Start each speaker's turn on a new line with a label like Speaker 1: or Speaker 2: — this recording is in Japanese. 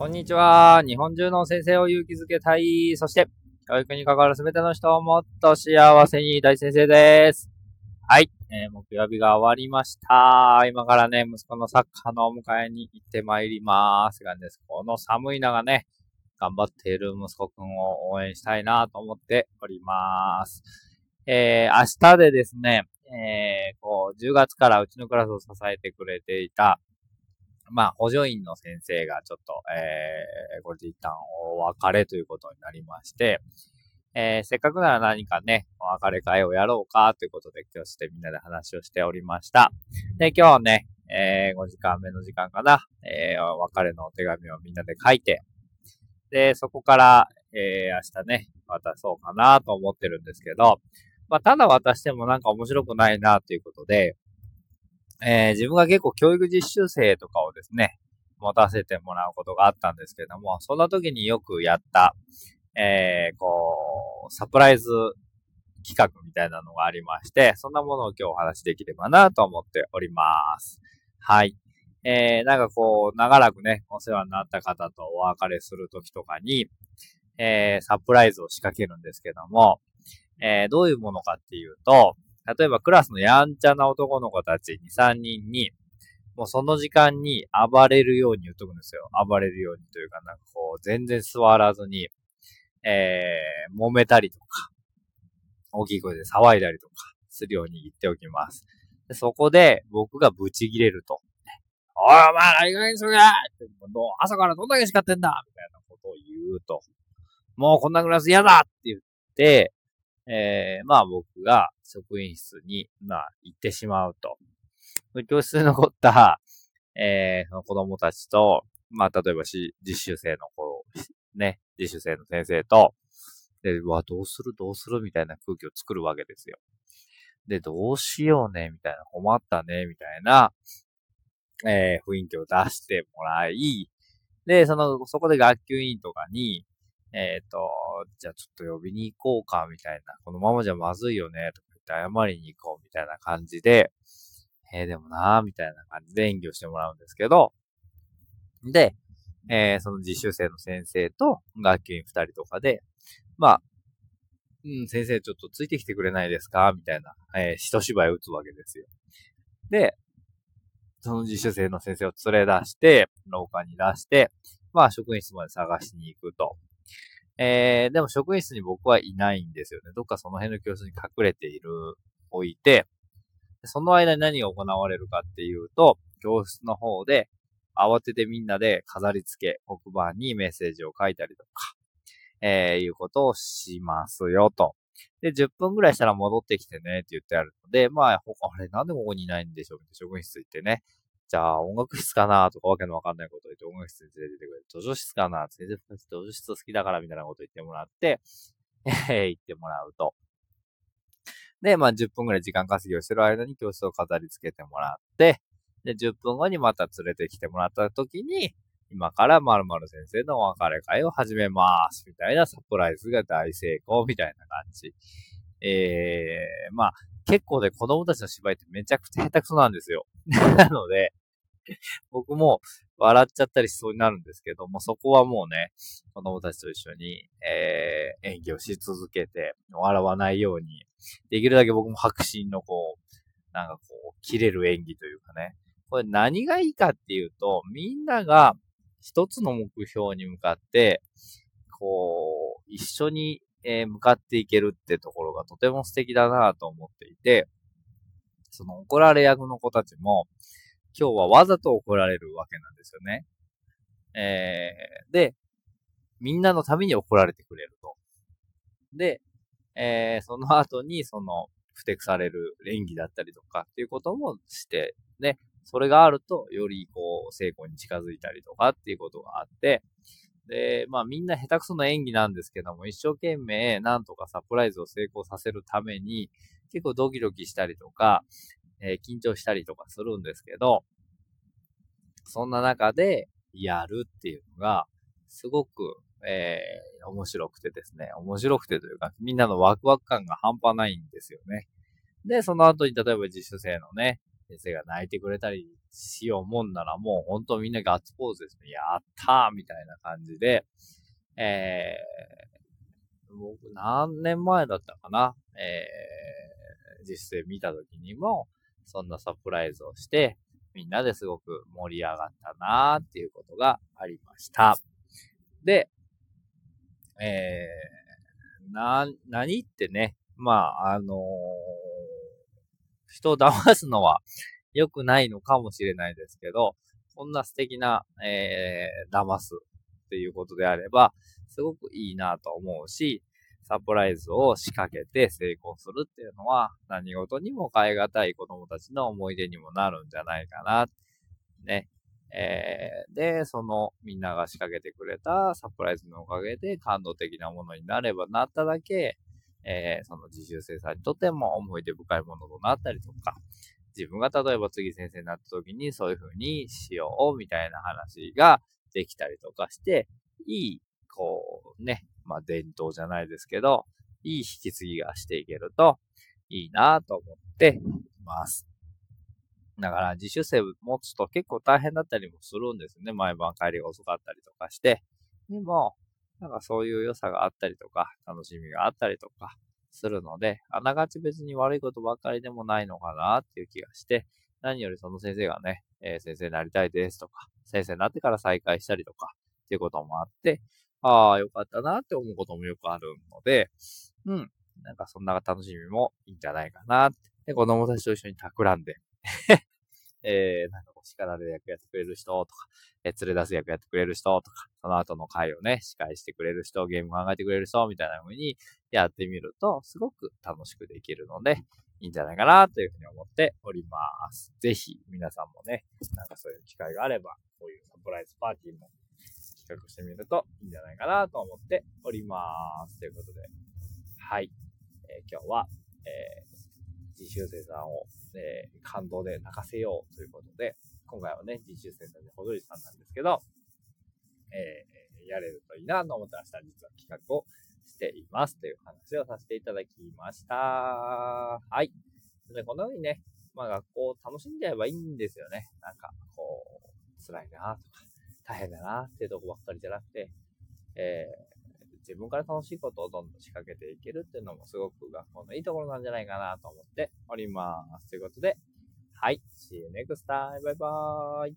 Speaker 1: こんにちは。日本中の先生を勇気づけたい。そして、教育に関わるすべての人をもっと幸せに大先生です。はい。えー、木曜日が終わりました。今からね、息子のサッカーのお迎えに行ってまいりますがです。この寒い中ね、頑張っている息子くんを応援したいなと思っております。えー、明日でですね、えー、こう、10月からうちのクラスを支えてくれていた、まあ、補助員の先生がちょっと、えー、これで一旦お別れということになりまして、えー、せっかくなら何かね、お別れ会をやろうかということで今日してみんなで話をしておりました。で、今日ね、えー、5時間目の時間かな、えー、お別れのお手紙をみんなで書いて、で、そこから、えー、明日ね、渡そうかなと思ってるんですけど、まあ、ただ渡してもなんか面白くないなということで、えー、自分が結構教育実習生とかをですね、持たせてもらうことがあったんですけども、そんな時によくやった、えー、こう、サプライズ企画みたいなのがありまして、そんなものを今日お話しできればなと思っております。はい。えー、なんかこう、長らくね、お世話になった方とお別れする時とかに、えー、サプライズを仕掛けるんですけども、えー、どういうものかっていうと、例えばクラスのやんちゃな男の子たち2、3人に、もうその時間に暴れるように言っとくんですよ。暴れるようにというか、なんかこう、全然座らずに、えー、揉めたりとか、大きい声で騒いだりとかするように言っておきます。でそこで僕がブチ切れると。おい、お前ら意外にそれ朝からどんだけ叱ってんだみたいなことを言うと。もうこんなクラス嫌だって言って、えー、まあ僕が職員室に、まあ行ってしまうと。教室で残った、えー、その子供たちと、まあ例えばし、実習生の子、ね、実習生の先生と、で、うわ、どうするどうするみたいな空気を作るわけですよ。で、どうしようねみたいな、困ったねみたいな、えー、雰囲気を出してもらい、で、その、そこで学級委員とかに、えっ、ー、と、じゃあちょっと呼びに行こうか、みたいな。このままじゃまずいよね、とか言って謝りに行こう、みたいな感じで、えー、でもなー、みたいな感じで演技をしてもらうんですけど、で、えー、その実習生の先生と学級員二人とかで、まあ、うん、先生ちょっとついてきてくれないですかみたいな、えー、一芝居打つわけですよ。で、その実習生の先生を連れ出して、廊下に出して、まあ職員室まで探しに行くと。えー、でも職員室に僕はいないんですよね。どっかその辺の教室に隠れている、置いて、その間に何が行われるかっていうと、教室の方で慌ててみんなで飾り付け、黒板にメッセージを書いたりとか、えー、いうことをしますよと。で、10分ぐらいしたら戻ってきてねって言ってあるので、まあ、あれ、なんでここにいないんでしょうって職員室行ってね、じゃあ音楽室かなとかわけのわかんないこと言って音楽室に連れてってくれる。図書室かな先生、図書室好きだからみたいなこと言ってもらって、えー、言ってもらうと。で、まあ10分くらい時間稼ぎをしてる間に教室を飾り付けてもらって、で、10分後にまた連れてきてもらった時に、今から〇〇先生のお別れ会を始めます。みたいなサプライズが大成功みたいな感じ。えー、まあ、結構ね、子供たちの芝居ってめちゃくちゃ下手くそなんですよ。なので、僕も笑っちゃったりしそうになるんですけども、そこはもうね、子供たちと一緒に、えー、演技をし続けて、笑わないように、できるだけ僕も白真のこう、なんかこう、切れる演技というかね、これ何がいいかっていうと、みんなが一つの目標に向かって、こう、一緒に、えー、向かっていけるってところがとても素敵だなと思っていて、その怒られ役の子たちも、今日はわざと怒られるわけなんですよね。えー、で、みんなのために怒られてくれると。で、えー、その後に、その、不適される演技だったりとかっていうこともして、ね、それがあると、よりこう、成功に近づいたりとかっていうことがあって、で、まあみんな下手くそな演技なんですけども、一生懸命なんとかサプライズを成功させるために、結構ドキドキしたりとか、えー、緊張したりとかするんですけど、そんな中でやるっていうのが、すごく、えー、面白くてですね、面白くてというか、みんなのワクワク感が半端ないんですよね。で、その後に例えば実習生のね、先生が泣いてくれたりしようもんならもうほんとみんなガッツポーズですね。やったーみたいな感じで、えー、僕何年前だったかなえー、実践見た時にも、そんなサプライズをして、みんなですごく盛り上がったなーっていうことがありました。で、えー、な、何ってね、まあ、あのー、人を騙すのは良くないのかもしれないですけど、こんな素敵な、えー、騙すっていうことであれば、すごくいいなと思うし、サプライズを仕掛けて成功するっていうのは、何事にも変え難い子供たちの思い出にもなるんじゃないかな。ね。えー、で、そのみんなが仕掛けてくれたサプライズのおかげで感動的なものになればなっただけ、えー、その自習生さんにとっても思い出深いものとなったりとか、自分が例えば次先生になった時にそういう風にしようみたいな話ができたりとかして、いい、こうね、まあ伝統じゃないですけど、いい引き継ぎがしていけるといいなと思っています。だから自主性持つと結構大変だったりもするんですね。毎晩帰りが遅かったりとかして。でも、なんかそういう良さがあったりとか、楽しみがあったりとかするので、あながち別に悪いことばっかりでもないのかなっていう気がして、何よりその先生がね、えー、先生になりたいですとか、先生になってから再開したりとかっていうこともあって、ああ、よかったなって思うこともよくあるので、うん。なんかそんな楽しみもいいんじゃないかなって。で、子供たちと一緒に企んで えー、なんかこう叱られる役やってくれる人とか、えー、連れ出す役やってくれる人とか、その後の会をね、司会してくれる人、ゲーム考えてくれる人みたいな風にやってみると、すごく楽しくできるので、いいんじゃないかなというふうに思っております。ぜひ皆さんもね、なんかそういう機会があれば、こういうサプライズパーティーも企画してみるといいんじゃないかなと思っております。ということで、はい。えー、今日は、えー、実習生さんを、えー、感動で泣かせようということで、今回はね、実習生さんでほどりさんなんですけど、えー、やれるといいなと思って明日実は企画をしていますという話をさせていただきました。はい。でこのようにね、まあ学校を楽しんじゃえばいいんですよね。なんか、こう、辛いなとか、大変だなっていうとこばっかりじゃなくて、えー、自分から楽しいことをどんどん仕掛けていけるっていうのもすごく学校のいいところなんじゃないかなと思っております。ということで、はい。See you next time. バイバーイ。